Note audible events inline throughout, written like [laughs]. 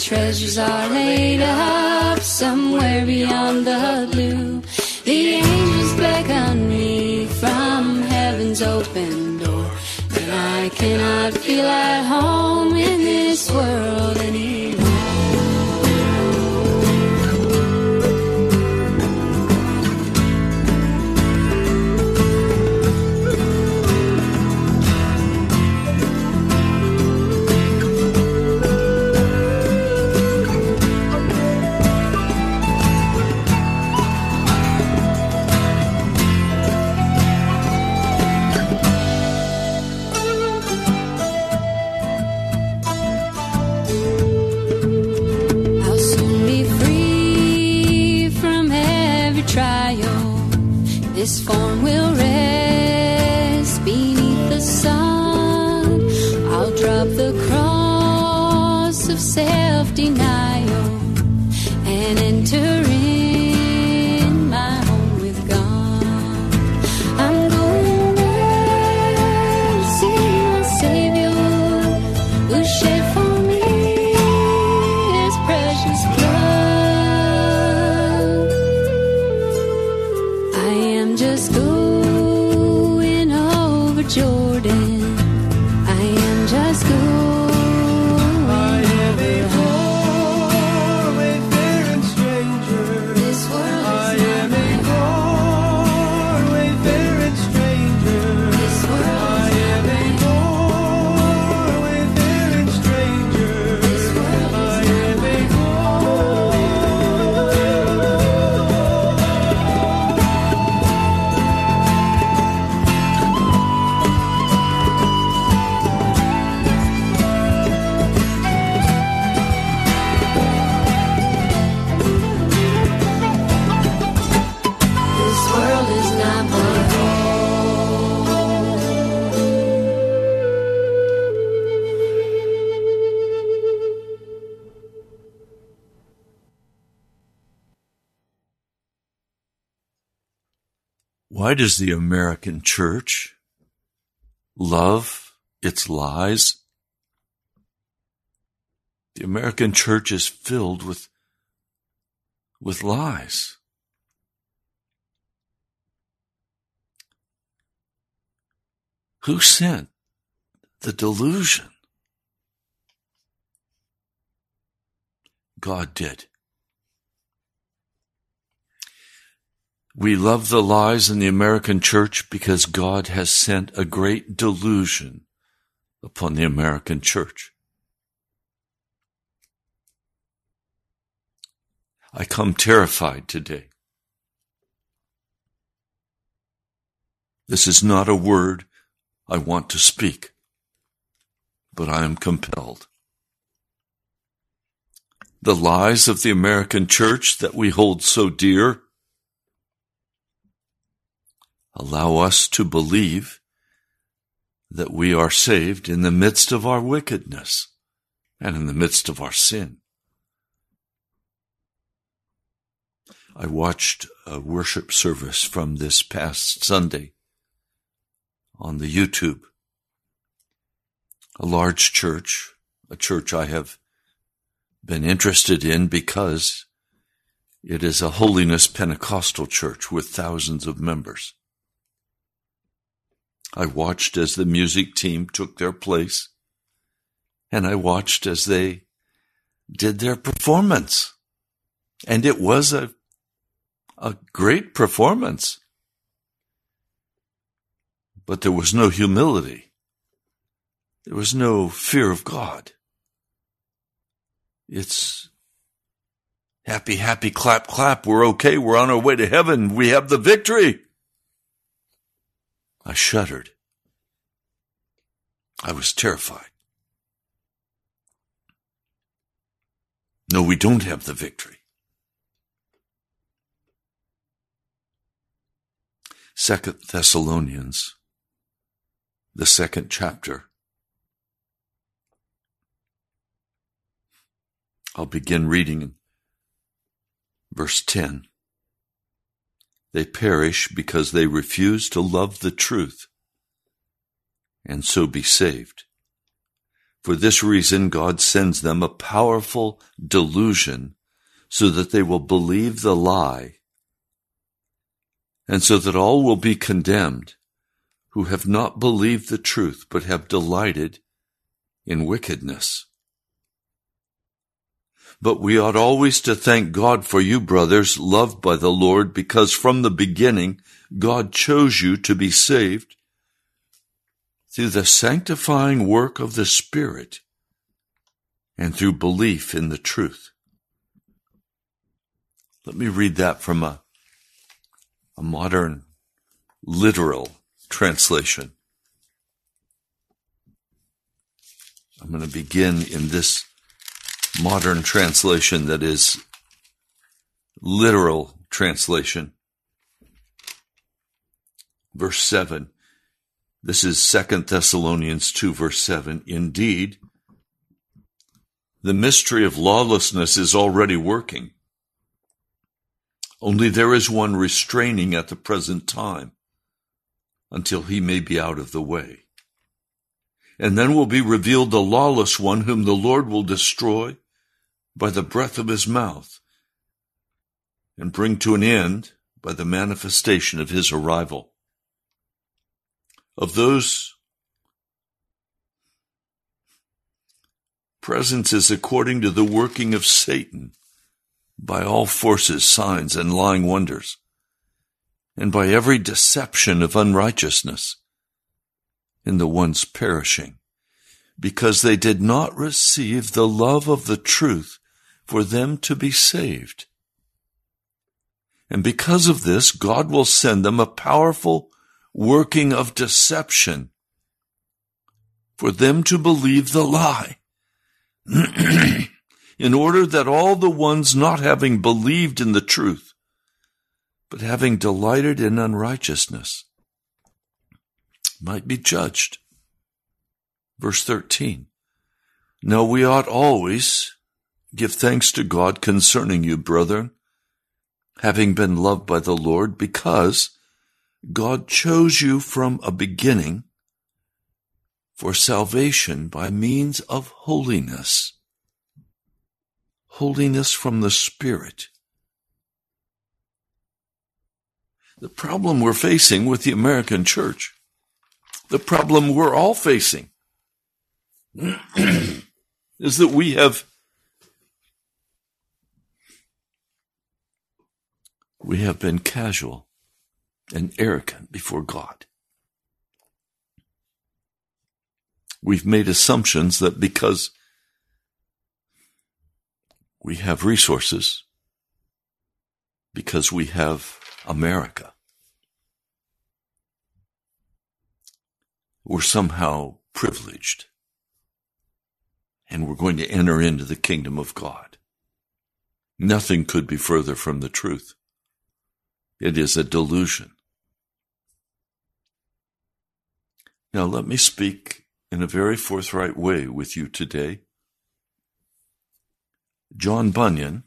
treasures are does the American church love its lies? The American church is filled with, with lies. Who sent the delusion? God did. We love the lies in the American church because God has sent a great delusion upon the American church. I come terrified today. This is not a word I want to speak, but I am compelled. The lies of the American church that we hold so dear allow us to believe that we are saved in the midst of our wickedness and in the midst of our sin. I watched a worship service from this past Sunday on the YouTube. A large church, a church I have been interested in because it is a holiness Pentecostal church with thousands of members. I watched as the music team took their place, and I watched as they did their performance. And it was a, a great performance. But there was no humility. There was no fear of God. It's happy, happy, clap, clap. We're okay. We're on our way to heaven. We have the victory. I shuddered. I was terrified. No, we don't have the victory. Second Thessalonians, the second chapter. I'll begin reading in verse 10. They perish because they refuse to love the truth and so be saved. For this reason, God sends them a powerful delusion so that they will believe the lie and so that all will be condemned who have not believed the truth but have delighted in wickedness. But we ought always to thank God for you, brothers, loved by the Lord, because from the beginning God chose you to be saved through the sanctifying work of the Spirit and through belief in the truth. Let me read that from a, a modern literal translation. I'm going to begin in this modern translation that is literal translation. Verse 7. This is Second Thessalonians 2 verse 7. Indeed, the mystery of lawlessness is already working. Only there is one restraining at the present time until he may be out of the way. And then will be revealed the lawless one whom the Lord will destroy by the breath of his mouth and bring to an end by the manifestation of his arrival. Of those presence is according to the working of Satan by all forces, signs, and lying wonders, and by every deception of unrighteousness in the ones perishing, because they did not receive the love of the truth for them to be saved. And because of this, God will send them a powerful working of deception for them to believe the lie. [clears throat] in order that all the ones not having believed in the truth, but having delighted in unrighteousness, might be judged. Verse 13. Now we ought always Give thanks to God concerning you, brethren, having been loved by the Lord, because God chose you from a beginning for salvation by means of holiness. Holiness from the Spirit. The problem we're facing with the American church, the problem we're all facing, [clears throat] is that we have we have been casual and arrogant before God. We've made assumptions that because we have resources, because we have America, we're somehow privileged and we're going to enter into the kingdom of God. Nothing could be further from the truth. It is a delusion. Now let me speak in a very forthright way with you today. John Bunyan,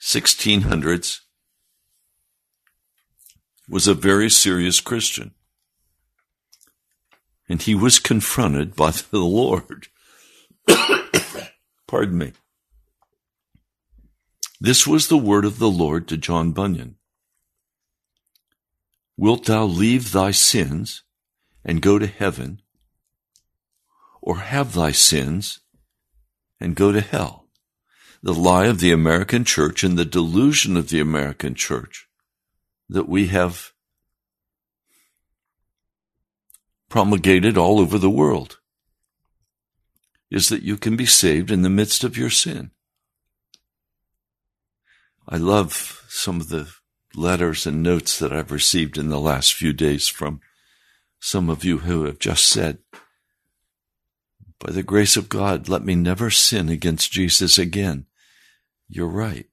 1600s, was a very serious Christian. And he was confronted by the [laughs] Lord. [coughs] Pardon me. This was the word of the Lord to John Bunyan. Wilt thou leave thy sins and go to heaven, or have thy sins and go to hell? The lie of the American church and the delusion of the American church that we have promulgated all over the world is that you can be saved in the midst of your sin. I love some of the letters and notes that I've received in the last few days from some of you who have just said, by the grace of God, let me never sin against Jesus again. You're right.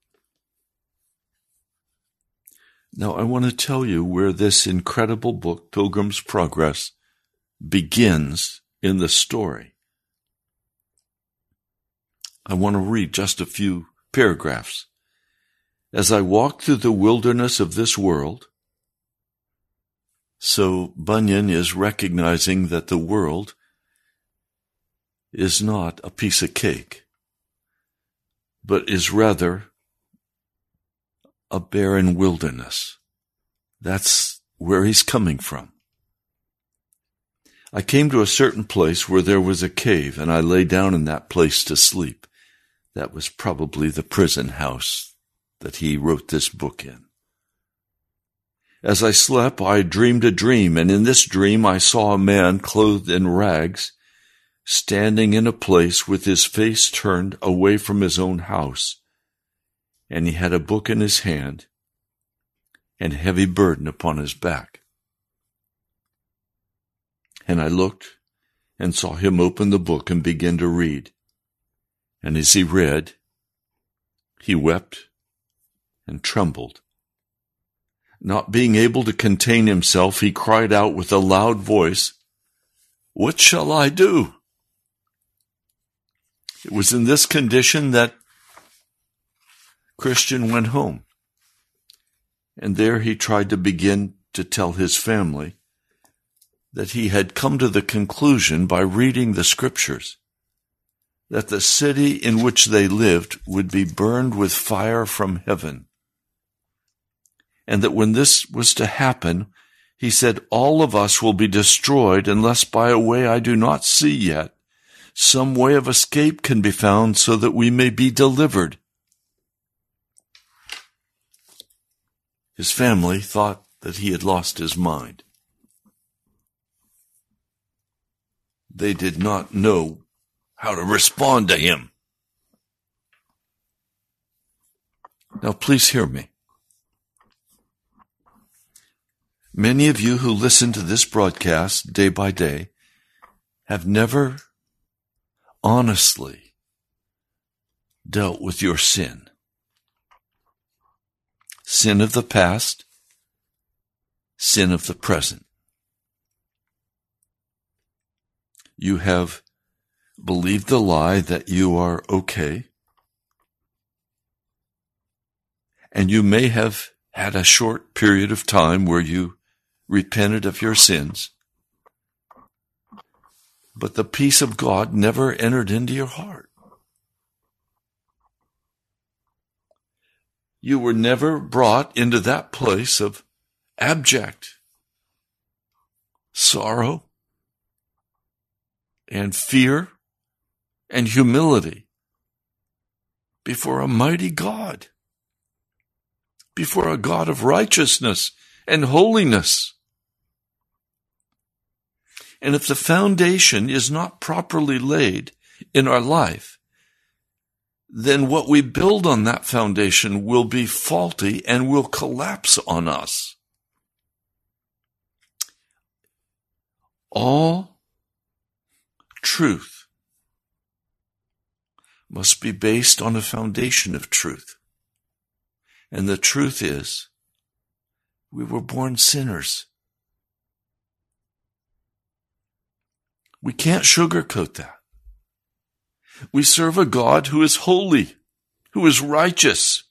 Now, I want to tell you where this incredible book, Pilgrim's Progress, begins in the story. I want to read just a few paragraphs. As I walk through the wilderness of this world, so Bunyan is recognizing that the world is not a piece of cake, but is rather a barren wilderness. That's where he's coming from. I came to a certain place where there was a cave, and I lay down in that place to sleep. That was probably the prison house that he wrote this book in. As I slept, I dreamed a dream, and in this dream I saw a man clothed in rags, standing in a place with his face turned away from his own house, and he had a book in his hand and a heavy burden upon his back. And I looked and saw him open the book and begin to read. And as he read, he wept and trembled. Not being able to contain himself, he cried out with a loud voice, What shall I do? It was in this condition that Christian went home. And there he tried to begin to tell his family that he had come to the conclusion by reading the scriptures that the city in which they lived would be burned with fire from heaven and that when this was to happen, he said, all of us will be destroyed unless by a way I do not see yet, some way of escape can be found so that we may be delivered. His family thought that he had lost his mind. They did not know how to respond to him. Now please hear me. Many of you who listen to this broadcast day by day have never honestly dealt with your sin. Sin of the past, sin of the present. You have believed the lie that you are okay. And you may have had a short period of time where you repented of your sins, but the peace of God never entered into your heart. You were never brought into that place of abject sorrow and fear and humility before a mighty God, before a God of righteousness and holiness. And if the foundation is not properly laid in our life, then what we build on that foundation will be faulty and will collapse on us. All truth must be based on a foundation of truth. And the truth is, we were born sinners. We can't sugarcoat that. We serve a God who is holy, who is righteous.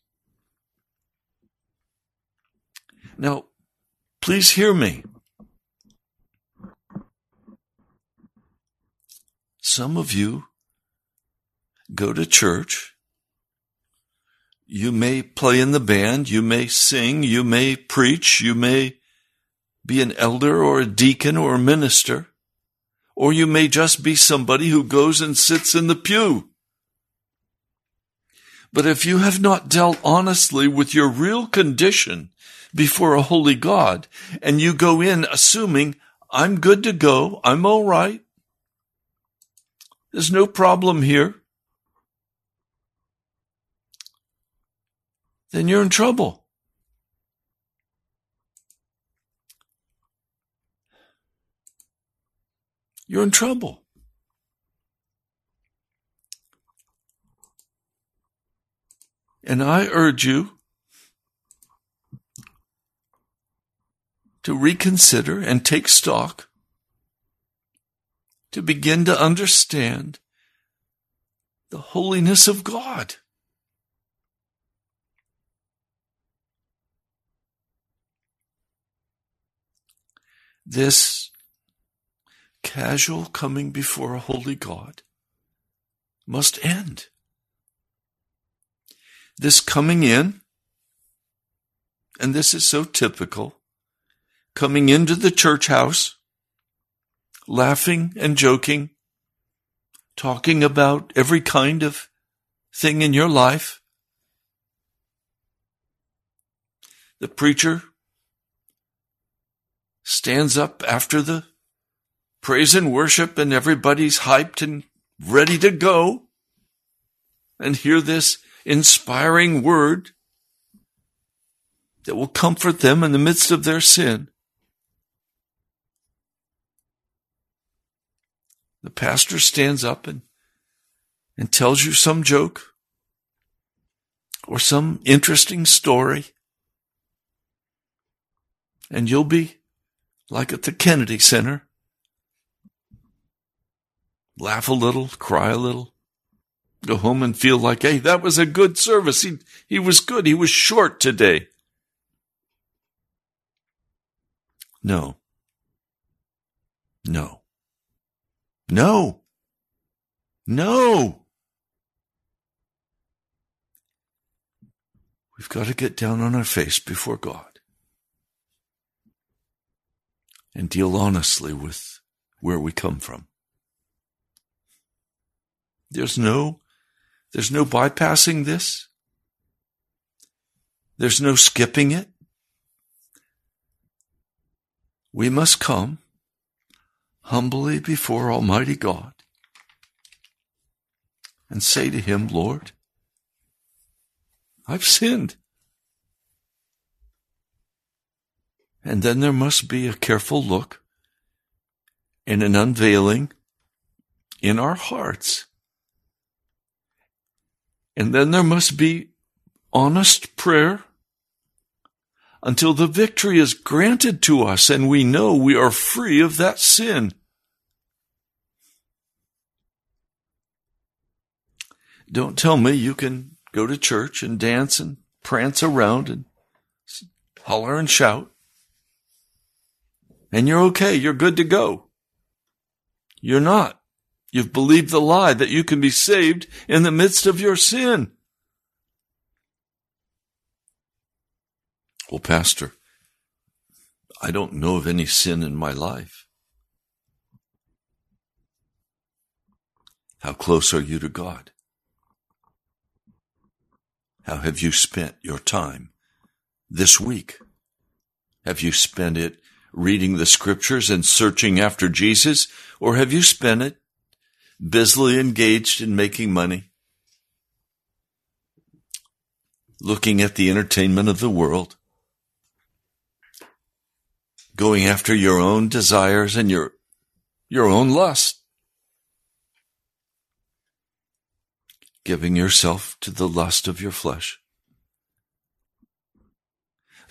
Now, please hear me. Some of you go to church. You may play in the band. You may sing. You may preach. You may be an elder or a deacon or a minister. Or you may just be somebody who goes and sits in the pew. But if you have not dealt honestly with your real condition before a holy God, and you go in assuming, I'm good to go, I'm all right, there's no problem here, then you're in trouble. You're in trouble. And I urge you to reconsider and take stock, to begin to understand the holiness of God. This casual coming before a holy God must end. This coming in, and this is so typical, coming into the church house, laughing and joking, talking about every kind of thing in your life. The preacher stands up after the praise and worship and everybody's hyped and ready to go and hear this inspiring word that will comfort them in the midst of their sin. The pastor stands up and, and tells you some joke or some interesting story. And you'll be like at the Kennedy Center. Laugh a little, cry a little, go home and feel like, hey, that was a good service. He, he was good. He was short today. No. No. No. No. We've got to get down on our face before God and deal honestly with where we come from. There's no, there's no bypassing this. There's no skipping it. We must come humbly before Almighty God and say to Him, Lord, I've sinned. And then there must be a careful look and an unveiling in our hearts. And then there must be honest prayer until the victory is granted to us and we know we are free of that sin. Don't tell me you can go to church and dance and prance around and holler and shout and you're okay. You're good to go. You're not. You've believed the lie that you can be saved in the midst of your sin. Well, Pastor, I don't know of any sin in my life. How close are you to God? How have you spent your time this week? Have you spent it reading the scriptures and searching after Jesus? Or have you spent it busily engaged in making money? Looking at the entertainment of the world? Going after your own desires and your, your own lust? Giving yourself to the lust of your flesh?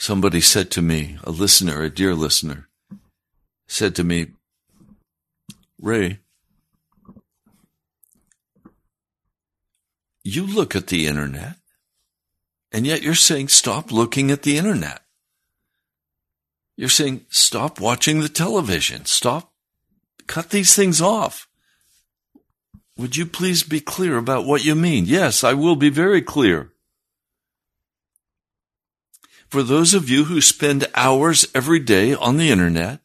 Somebody said to me, a listener, a dear listener, said to me, Ray, you look at the internet, and yet you're saying stop looking at the internet. You're saying stop watching the television. Stop, cut these things off. Would you please be clear about what you mean? Yes, I will be very clear. For those of you who spend hours every day on the internet,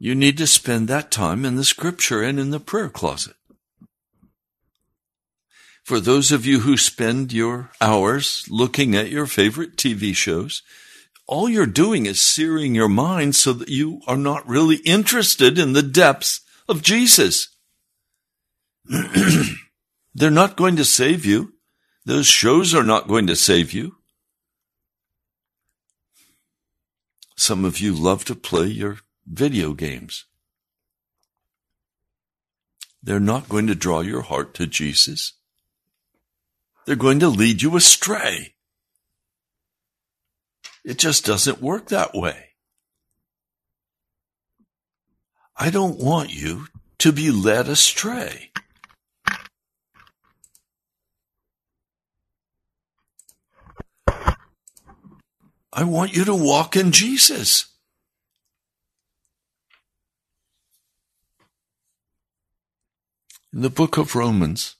you need to spend that time in the scripture and in the prayer closet. For those of you who spend your hours looking at your favorite TV shows, all you're doing is searing your mind so that you are not really interested in the depths of Jesus. [clears throat] They're not going to save you. Those shows are not going to save you. Some of you love to play your video games. They're not going to draw your heart to Jesus. They're going to lead you astray. It just doesn't work that way. I don't want you to be led astray. I want you to walk in Jesus. In the book of Romans,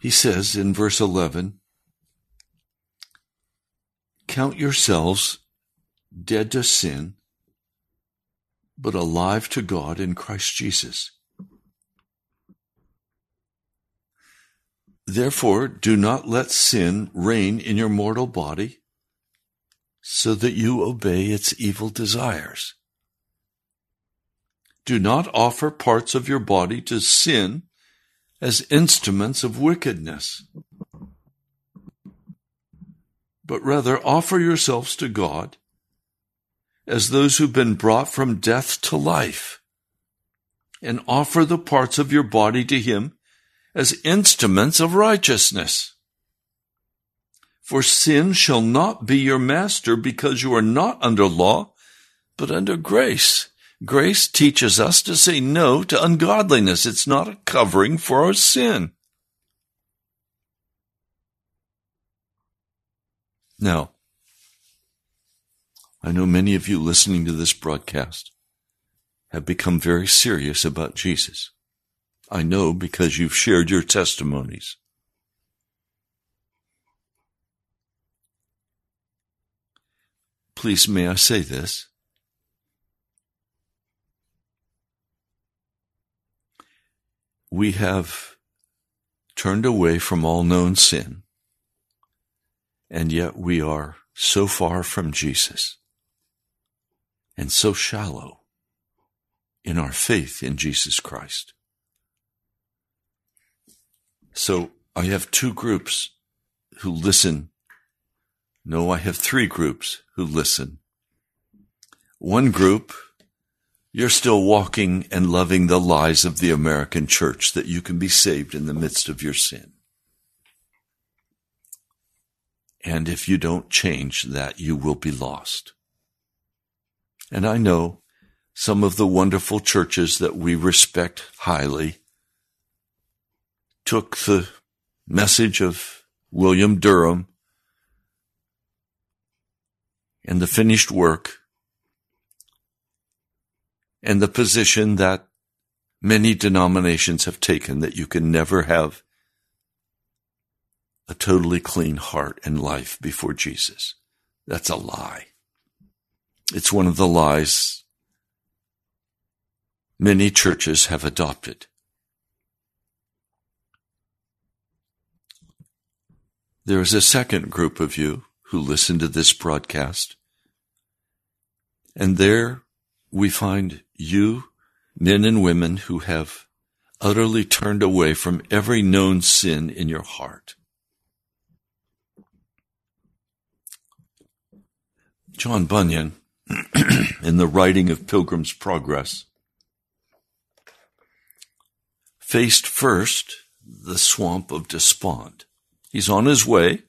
he says in verse 11, Count yourselves dead to sin, but alive to God in Christ Jesus. Therefore, do not let sin reign in your mortal body so that you obey its evil desires. Do not offer parts of your body to sin as instruments of wickedness, but rather offer yourselves to God as those who've been brought from death to life, and offer the parts of your body to Him as instruments of righteousness. For sin shall not be your master because you are not under law, but under grace. Grace teaches us to say no to ungodliness. It's not a covering for our sin. Now, I know many of you listening to this broadcast have become very serious about Jesus. I know because you've shared your testimonies. Please, may I say this? We have turned away from all known sin, and yet we are so far from Jesus and so shallow in our faith in Jesus Christ. So I have two groups who listen. No, I have three groups who listen. One group, you're still walking and loving the lies of the American church that you can be saved in the midst of your sin. And if you don't change that, you will be lost. And I know some of the wonderful churches that we respect highly took the message of William Durham and the finished work and the position that many denominations have taken that you can never have a totally clean heart and life before Jesus. That's a lie. It's one of the lies many churches have adopted. There is a second group of you who listen to this broadcast. And there we find you, men and women who have utterly turned away from every known sin in your heart. John Bunyan, [clears throat] in the writing of Pilgrim's Progress, faced first the swamp of despond. He's on his way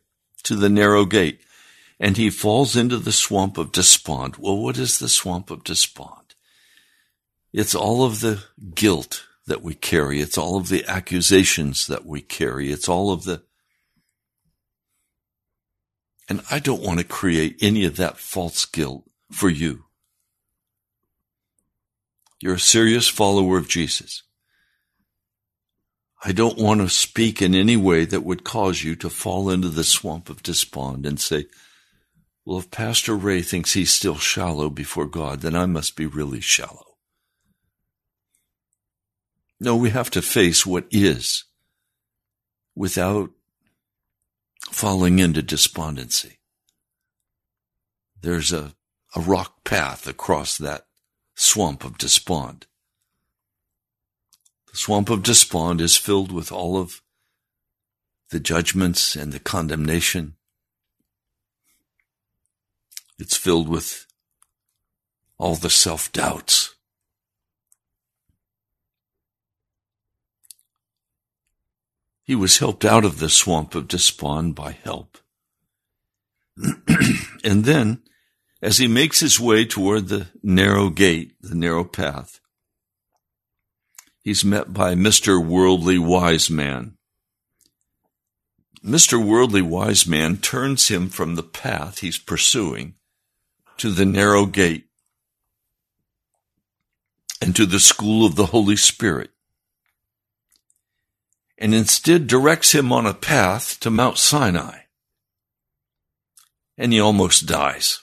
to the narrow gate and he falls into the swamp of despond. Well, what is the swamp of despond? It's all of the guilt that we carry. It's all of the accusations that we carry. It's all of the, and I don't want to create any of that false guilt for you. You're a serious follower of Jesus. I don't want to speak in any way that would cause you to fall into the swamp of despond and say, well, if Pastor Ray thinks he's still shallow before God, then I must be really shallow. No, we have to face what is without falling into despondency. There's a, a rock path across that swamp of despond. The swamp of despond is filled with all of the judgments and the condemnation it's filled with all the self doubts. He was helped out of the swamp of despond by help. [clears throat] and then, as he makes his way toward the narrow gate, the narrow path, he's met by Mr. Worldly Wise Man. Mr. Worldly Wise Man turns him from the path he's pursuing to the narrow gate and to the school of the Holy Spirit, and instead directs him on a path to Mount Sinai. And he almost dies.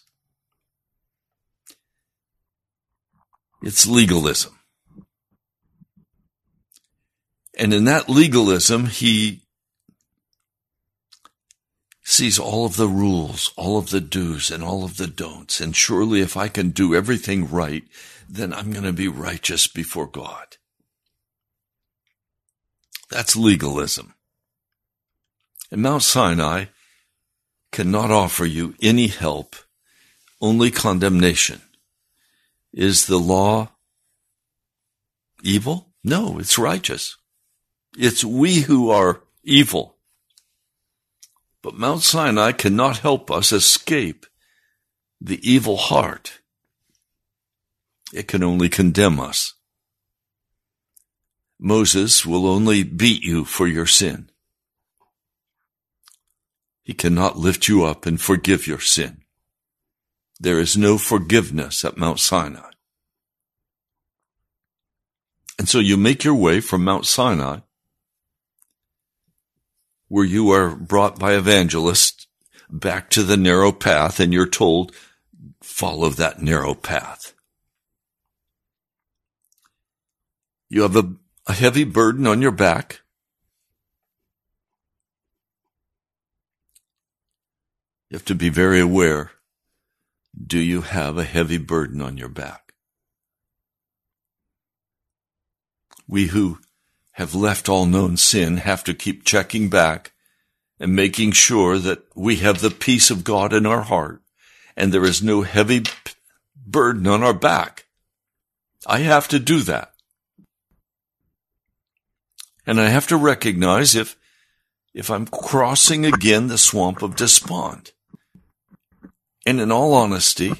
It's legalism. And in that legalism, he sees all of the rules, all of the do's and all of the don'ts. And surely if I can do everything right, then I'm going to be righteous before God. That's legalism. And Mount Sinai cannot offer you any help, only condemnation. Is the law evil? No, it's righteous. It's we who are evil. But Mount Sinai cannot help us escape the evil heart. It can only condemn us. Moses will only beat you for your sin. He cannot lift you up and forgive your sin. There is no forgiveness at Mount Sinai. And so you make your way from Mount Sinai where you are brought by evangelists back to the narrow path and you're told, follow that narrow path. You have a, a heavy burden on your back. You have to be very aware. Do you have a heavy burden on your back? We who have left all known sin have to keep checking back and making sure that we have the peace of God in our heart and there is no heavy burden on our back. I have to do that. And I have to recognize if, if I'm crossing again the swamp of despond. And in all honesty,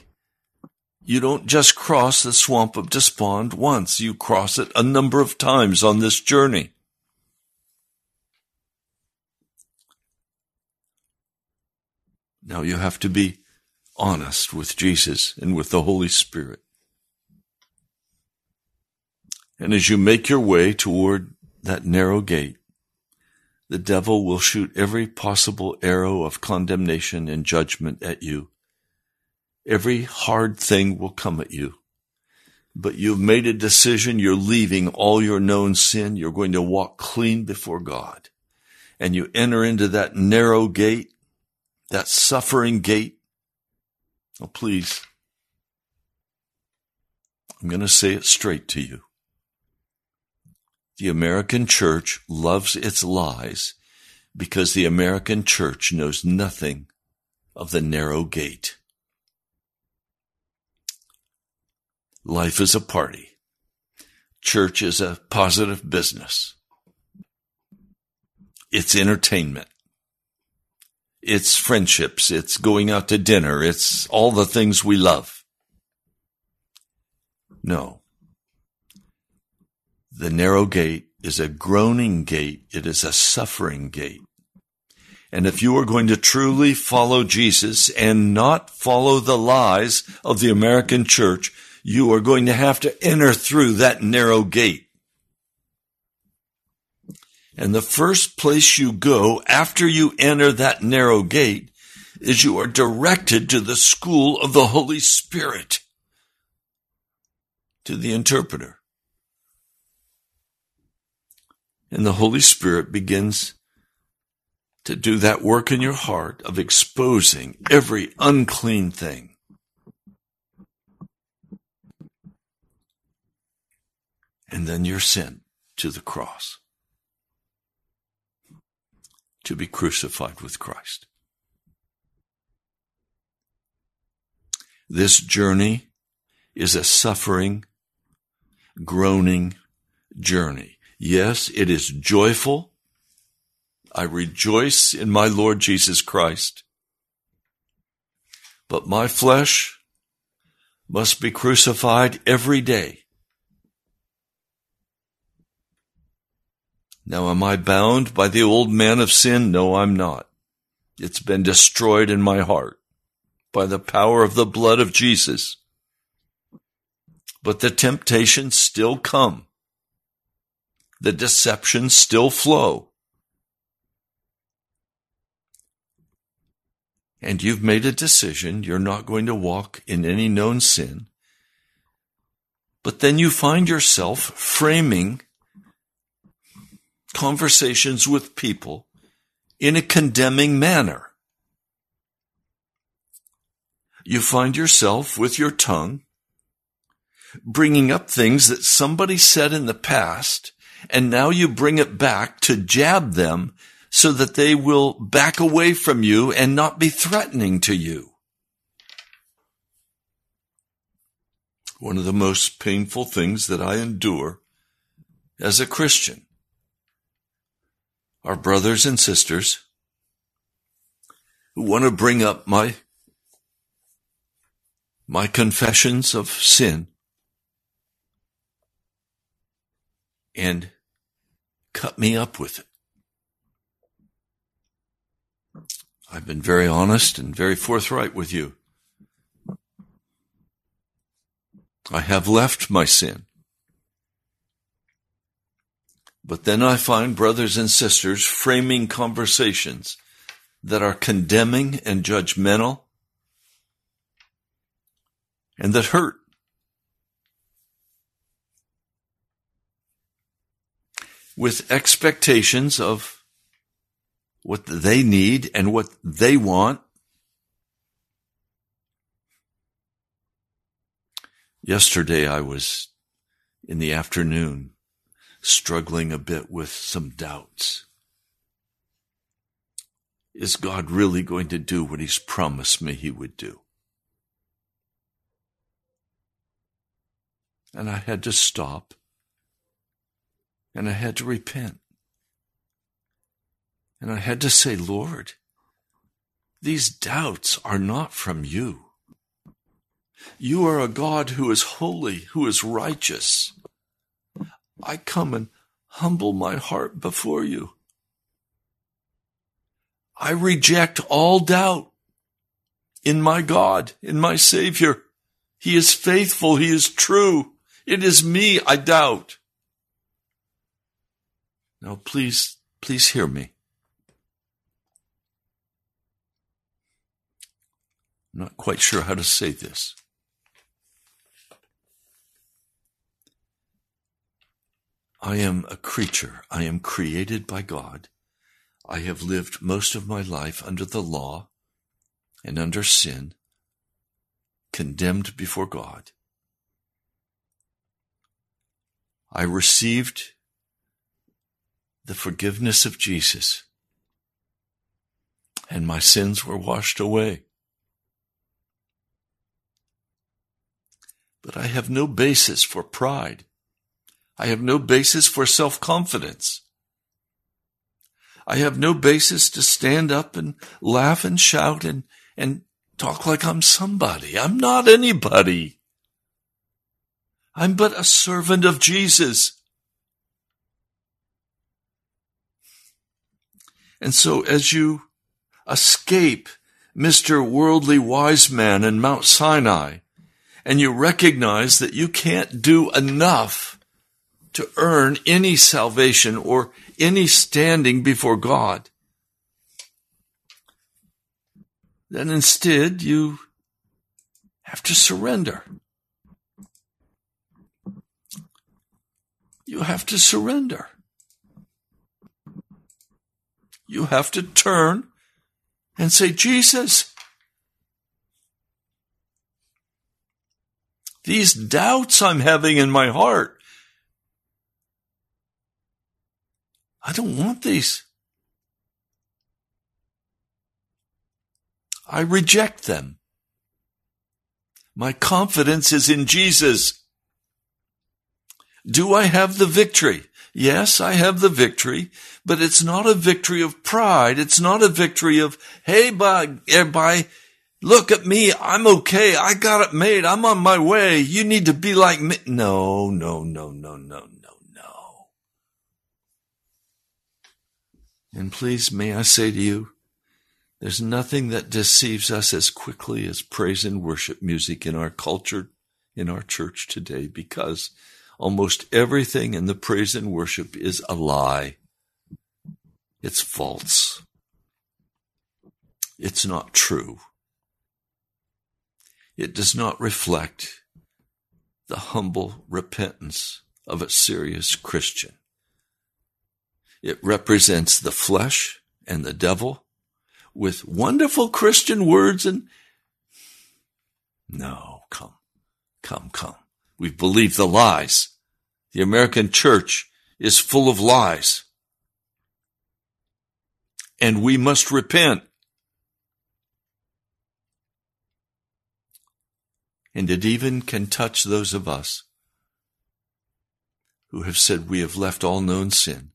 you don't just cross the swamp of despond once, you cross it a number of times on this journey. Now you have to be honest with Jesus and with the Holy Spirit. And as you make your way toward that narrow gate, the devil will shoot every possible arrow of condemnation and judgment at you Every hard thing will come at you. But you've made a decision. You're leaving all your known sin. You're going to walk clean before God. And you enter into that narrow gate that suffering gate. Oh, please. I'm going to say it straight to you. The American church loves its lies because the American church knows nothing of the narrow gate. Life is a party. Church is a positive business. It's entertainment. It's friendships. It's going out to dinner. It's all the things we love. No. The narrow gate is a groaning gate. It is a suffering gate. And if you are going to truly follow Jesus and not follow the lies of the American church, you are going to have to enter through that narrow gate. And the first place you go after you enter that narrow gate is you are directed to the school of the Holy Spirit, to the interpreter. And the Holy Spirit begins to do that work in your heart of exposing every unclean thing. And then you're sent to the cross to be crucified with Christ. This journey is a suffering, groaning journey. Yes, it is joyful. I rejoice in my Lord Jesus Christ. But my flesh must be crucified every day Now, am I bound by the old man of sin? No, I'm not. It's been destroyed in my heart by the power of the blood of Jesus. But the temptations still come. The deceptions still flow. And you've made a decision. You're not going to walk in any known sin. But then you find yourself framing conversations with people in a condemning manner. You find yourself with your tongue bringing up things that somebody said in the past, and now you bring it back to jab them so that they will back away from you and not be threatening to you. One of the most painful things that I endure as a Christian our brothers and sisters who want to bring up my my confessions of sin and cut me up with it. I've been very honest and very forthright with you. I have left my sin. But then I find brothers and sisters framing conversations that are condemning and judgmental and that hurt. With expectations of what they need and what they want. Yesterday I was in the afternoon struggling a bit with some doubts. Is God really going to do what He's promised me He would do? And I had to stop and I had to repent. And I had to say, Lord, these doubts are not from you. You are a God who is holy, who is righteous. I come and humble my heart before you. I reject all doubt in my God, in my Savior. He is faithful. He is true. It is me I doubt. Now, please, please hear me. I'm not quite sure how to say this. I am a creature. I am created by God. I have lived most of my life under the law and under sin, condemned before God. I received the forgiveness of Jesus, and my sins were washed away. But I have no basis for pride. I have no basis for self-confidence. I have no basis to stand up and laugh and shout and, and talk like I'm somebody. I'm not anybody. I'm but a servant of Jesus. And so as you escape Mr. Worldly Wise Man in Mount Sinai, and you recognize that you can't do enough to earn any salvation or any standing before God, then instead you have to surrender. You have to surrender. You have to turn and say, Jesus, these doubts I'm having in my heart, I don't want these. I reject them. My confidence is in Jesus. Do I have the victory? Yes, I have the victory, but it's not a victory of pride. It's not a victory of, hey, by, by, look at me. I'm okay. I got it made. I'm on my way. You need to be like me. No, no, no, no, no, no, no. And please, may I say to you, there's nothing that deceives us as quickly as praise and worship music in our culture, in our church today, because almost everything in the praise and worship is a lie. It's false. It's not true. It does not reflect the humble repentance of a serious Christian. It represents the flesh and the devil with wonderful Christian words and no, come, come, come. We've believed the lies. The American church is full of lies. And we must repent. And it even can touch those of us who have said we have left all known sin.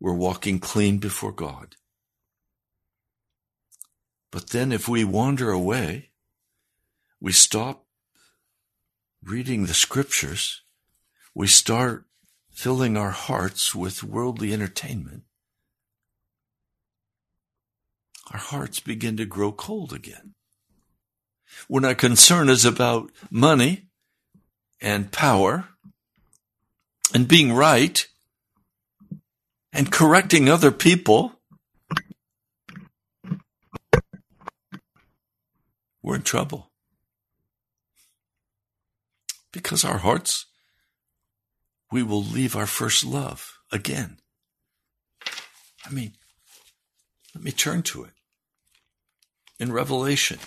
We're walking clean before God. But then if we wander away, we stop reading the scriptures, we start filling our hearts with worldly entertainment. Our hearts begin to grow cold again. When our concern is about money and power and being right and correcting other people, we're in trouble. Because our hearts, we will leave our first love again. I mean, let me turn to it. In Revelation,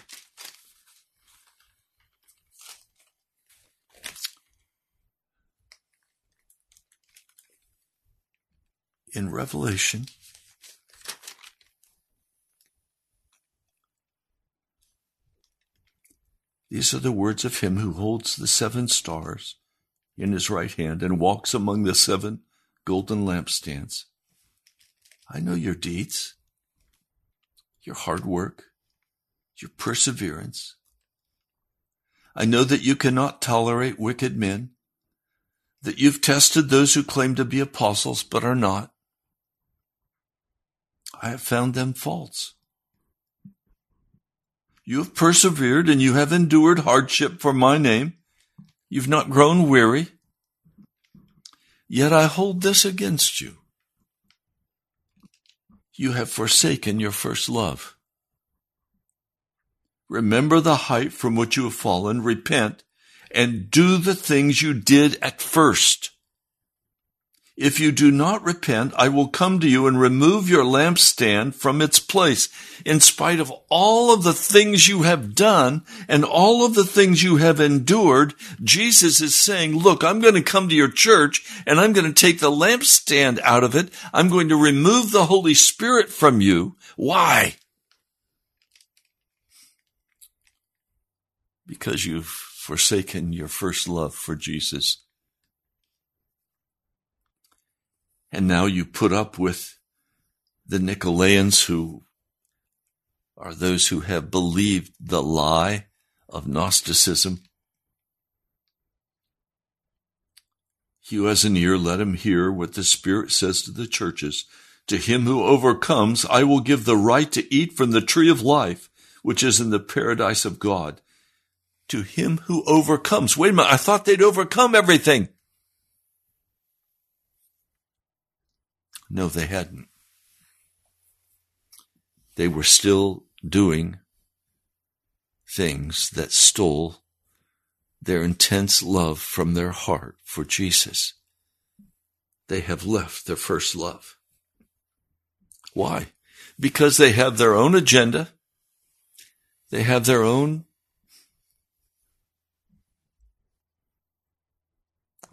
in Revelation, These are the words of him who holds the seven stars in his right hand and walks among the seven golden lampstands. I know your deeds, your hard work, your perseverance. I know that you cannot tolerate wicked men, that you've tested those who claim to be apostles but are not. I have found them false. You have persevered and you have endured hardship for my name. You've not grown weary. Yet I hold this against you. You have forsaken your first love. Remember the height from which you have fallen, repent, and do the things you did at first. If you do not repent, I will come to you and remove your lampstand from its place. In spite of all of the things you have done and all of the things you have endured, Jesus is saying, look, I'm going to come to your church and I'm going to take the lampstand out of it. I'm going to remove the Holy Spirit from you. Why? Because you've forsaken your first love for Jesus. And now you put up with the Nicolaitans who are those who have believed the lie of Gnosticism. He who has an ear, let him hear what the Spirit says to the churches. To him who overcomes, I will give the right to eat from the tree of life, which is in the paradise of God. To him who overcomes. Wait a minute, I thought they'd overcome everything. No, they hadn't. They were still doing things that stole their intense love from their heart for Jesus. They have left their first love. Why? Because they have their own agenda. They have their own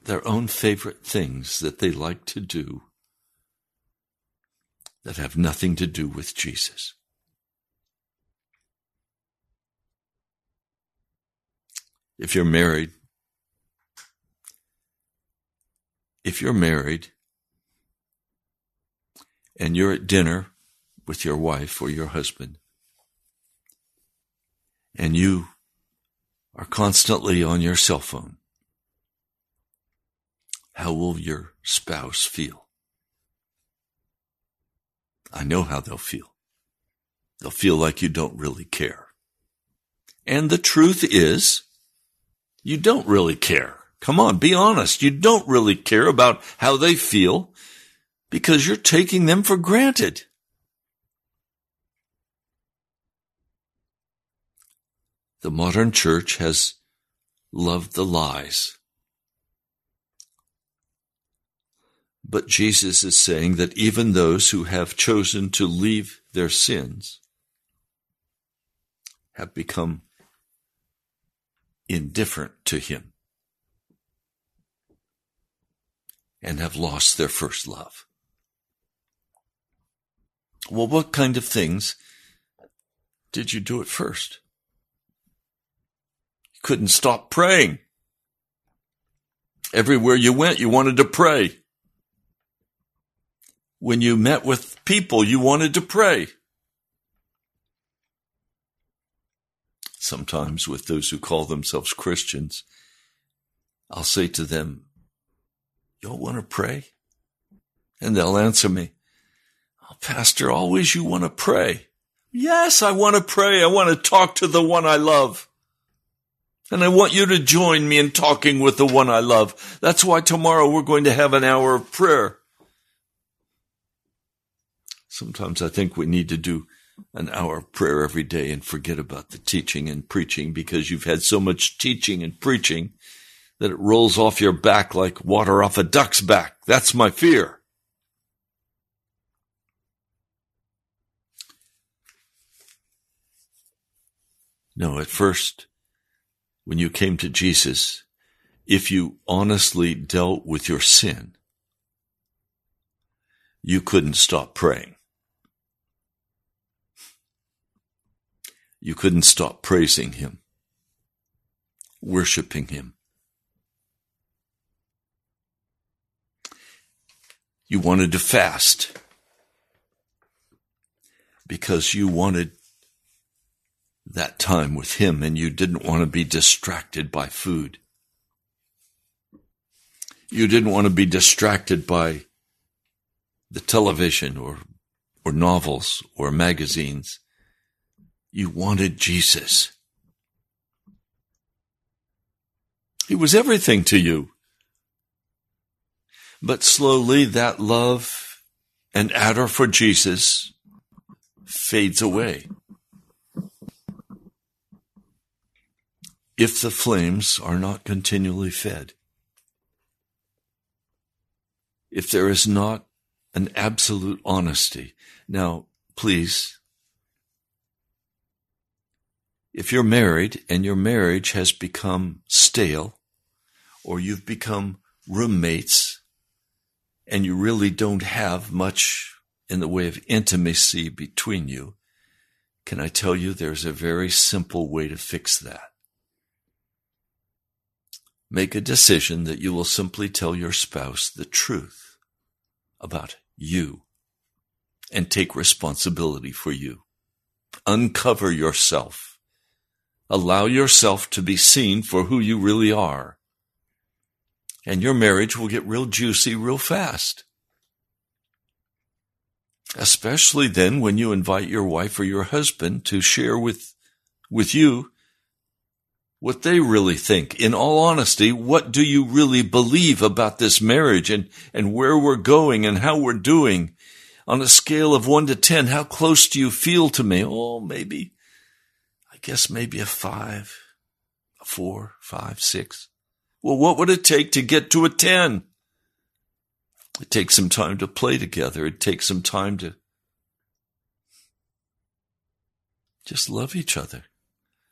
their own favorite things that they like to do that have nothing to do with Jesus. If you're married, if you're married and you're at dinner with your wife or your husband, and you are constantly on your cell phone, how will your spouse feel? I know how they'll feel. They'll feel like you don't really care. And the truth is, you don't really care. Come on, be honest. You don't really care about how they feel because you're taking them for granted. The modern church has loved the lies But Jesus is saying that even those who have chosen to leave their sins have become indifferent to Him and have lost their first love. Well, what kind of things did you do at first? You couldn't stop praying. Everywhere you went, you wanted to pray. When you met with people, you wanted to pray. Sometimes with those who call themselves Christians, I'll say to them, Y'all want to pray? And they'll answer me, oh, Pastor, always you want to pray. Yes, I want to pray. I want to talk to the one I love. And I want you to join me in talking with the one I love. That's why tomorrow we're going to have an hour of prayer. Sometimes I think we need to do an hour of prayer every day and forget about the teaching and preaching because you've had so much teaching and preaching that it rolls off your back like water off a duck's back. That's my fear. No, at first, when you came to Jesus, if you honestly dealt with your sin, you couldn't stop praying. You couldn't stop praising him, worshiping him. You wanted to fast because you wanted that time with him and you didn't want to be distracted by food. You didn't want to be distracted by the television or, or novels or magazines. You wanted Jesus. He was everything to you. But slowly that love and adder for Jesus fades away. If the flames are not continually fed. if there is not an absolute honesty. Now, please, if you're married and your marriage has become stale, or you've become roommates and you really don't have much in the way of intimacy between you, can I tell you there's a very simple way to fix that? Make a decision that you will simply tell your spouse the truth about you and take responsibility for you. Uncover yourself. Allow yourself to be seen for who you really are. And your marriage will get real juicy real fast. Especially then when you invite your wife or your husband to share with, with you what they really think. In all honesty, what do you really believe about this marriage and, and where we're going and how we're doing? On a scale of one to 10, how close do you feel to me? Oh, maybe, I guess maybe a five, a four, five, six. Well, what would it take to get to a 10? It takes some time to play together. It takes some time to just love each other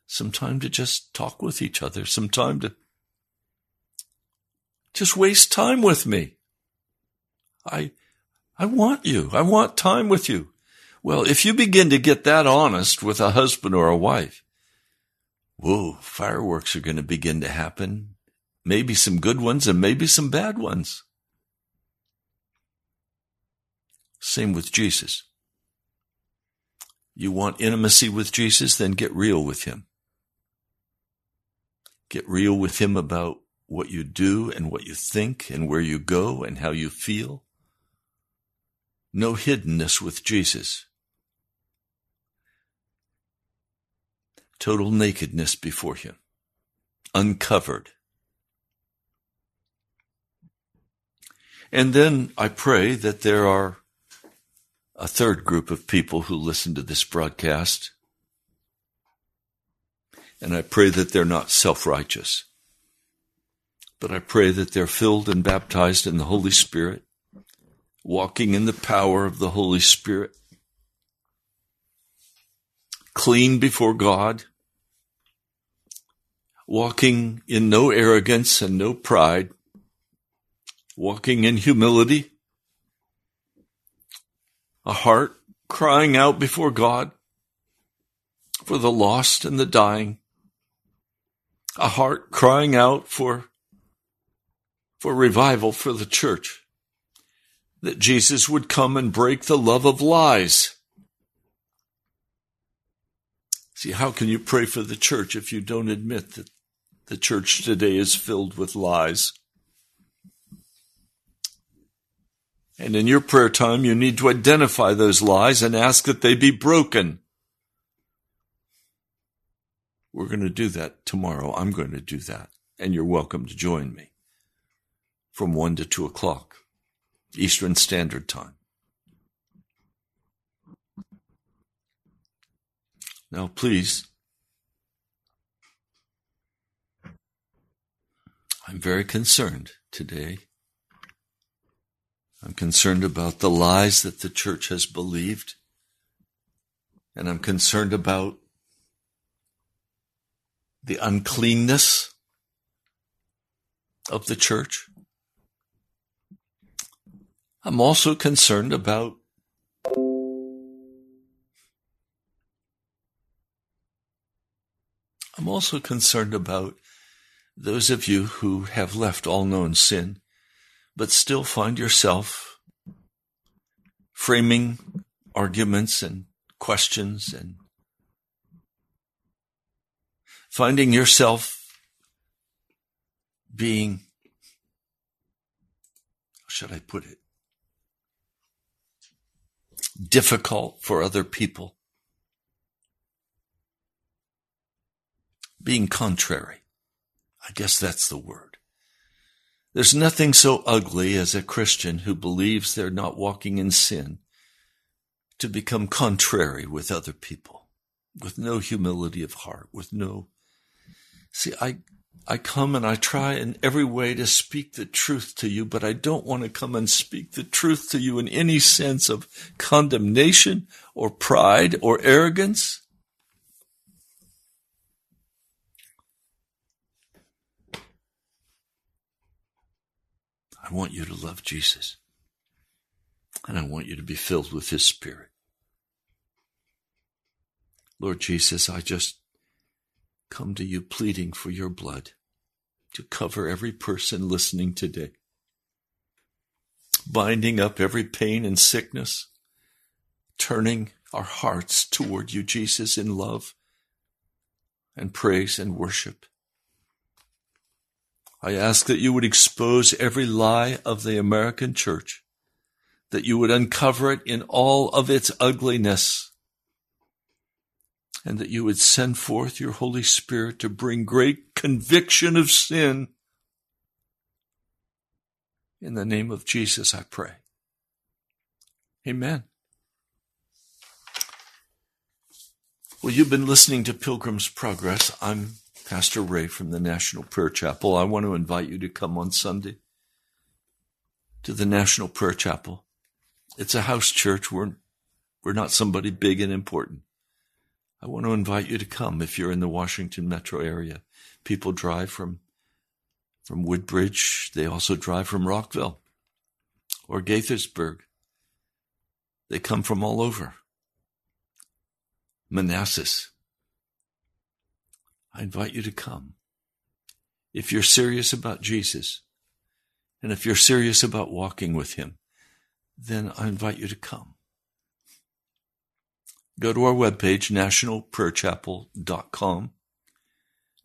some time to just talk with each other, some time to just waste time with me. I, I want you. I want time with you. Well, if you begin to get that honest with a husband or a wife, whoa, fireworks are going to begin to happen. Maybe some good ones and maybe some bad ones. Same with Jesus. You want intimacy with Jesus? Then get real with him. Get real with Him about what you do and what you think and where you go and how you feel. No hiddenness with Jesus. Total nakedness before Him. Uncovered. And then I pray that there are a third group of people who listen to this broadcast and I pray that they're not self-righteous. But I pray that they're filled and baptized in the Holy Spirit, walking in the power of the Holy Spirit, clean before God, walking in no arrogance and no pride, walking in humility, a heart crying out before God for the lost and the dying, a heart crying out for, for revival for the church. That Jesus would come and break the love of lies. See, how can you pray for the church if you don't admit that the church today is filled with lies? And in your prayer time, you need to identify those lies and ask that they be broken. We're going to do that tomorrow. I'm going to do that. And you're welcome to join me from 1 to 2 o'clock Eastern Standard Time. Now, please, I'm very concerned today. I'm concerned about the lies that the church has believed. And I'm concerned about the uncleanness of the church. I'm also concerned about I'm also concerned about those of you who have left all known sin, but still find yourself framing arguments and questions and finding yourself being, how should I put it? Difficult for other people. Being contrary. I guess that's the word. There's nothing so ugly as a Christian who believes they're not walking in sin to become contrary with other people, with no humility of heart, with no See, I, I come and I try in every way to speak the truth to you, but I don't want to come and speak the truth to you in any sense of condemnation or pride or arrogance. I want you to love Jesus. And I want you to be filled with His Spirit. Lord Jesus, I just come to you pleading for your blood to cover every person listening today, binding up every pain and sickness, turning our hearts toward you, Jesus, in love and praise and worship. I ask that you would expose every lie of the American church, that you would uncover it in all of its ugliness, and that you would send forth your Holy Spirit to bring great conviction of sin. In the name of Jesus, I pray. Amen. Well, you've been listening to Pilgrim's Progress. I'm Pastor Ray from the National Prayer Chapel. I want to invite you to come on Sunday to the National Prayer Chapel. It's a house church. We're, we're not somebody big and important. I want to invite you to come if you're in the Washington metro area. People drive from, from Woodbridge. They also drive from Rockville or Gaithersburg. They come from all over. Manassas. I invite you to come. If you're serious about Jesus, and if you're serious about walking with Him, then I invite you to come. Go to our webpage, nationalprayerchapel.com,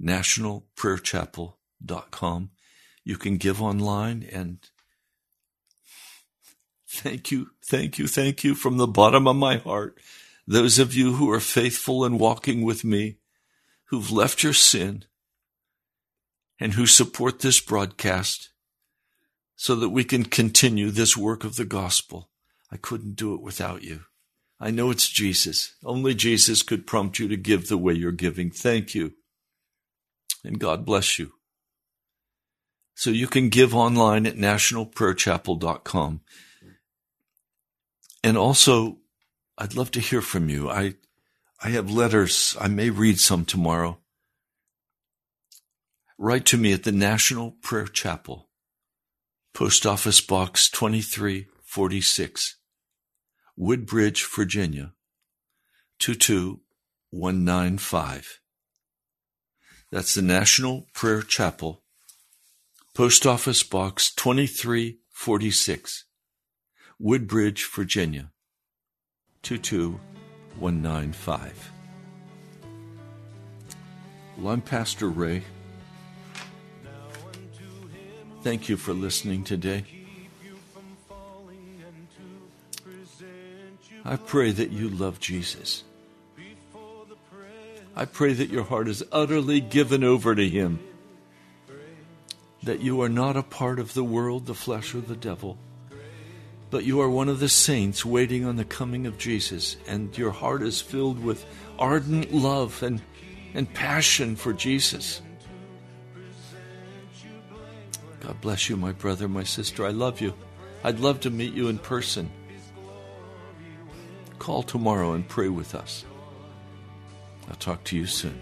nationalprayerchapel.com. You can give online and thank you, thank you, thank you from the bottom of my heart. Those of you who are faithful in walking with me, who've left your sin, and who support this broadcast so that we can continue this work of the gospel. I couldn't do it without you. I know it's Jesus. Only Jesus could prompt you to give the way you're giving. Thank you. And God bless you. So you can give online at nationalprayerchapel.com. And also, I'd love to hear from you. I, I have letters. I may read some tomorrow. Write to me at the National Prayer Chapel, Post Office Box 2346, Woodbridge, Virginia 22195. That's the National Prayer Chapel, Post Office Box 2346, Woodbridge, Virginia 22195. Well, I'm Pastor Ray. Thank you for listening today. I pray that you love Jesus. I pray that your heart is utterly given over to Him, that you are not a part of the world, the flesh, or the devil, but you are one of the saints waiting on the coming of Jesus, and your heart is filled with ardent love and, and passion for Jesus. God bless you, my brother, my sister. I love you. I'd love to meet you in person. Call tomorrow and pray with us. I'll talk to you soon.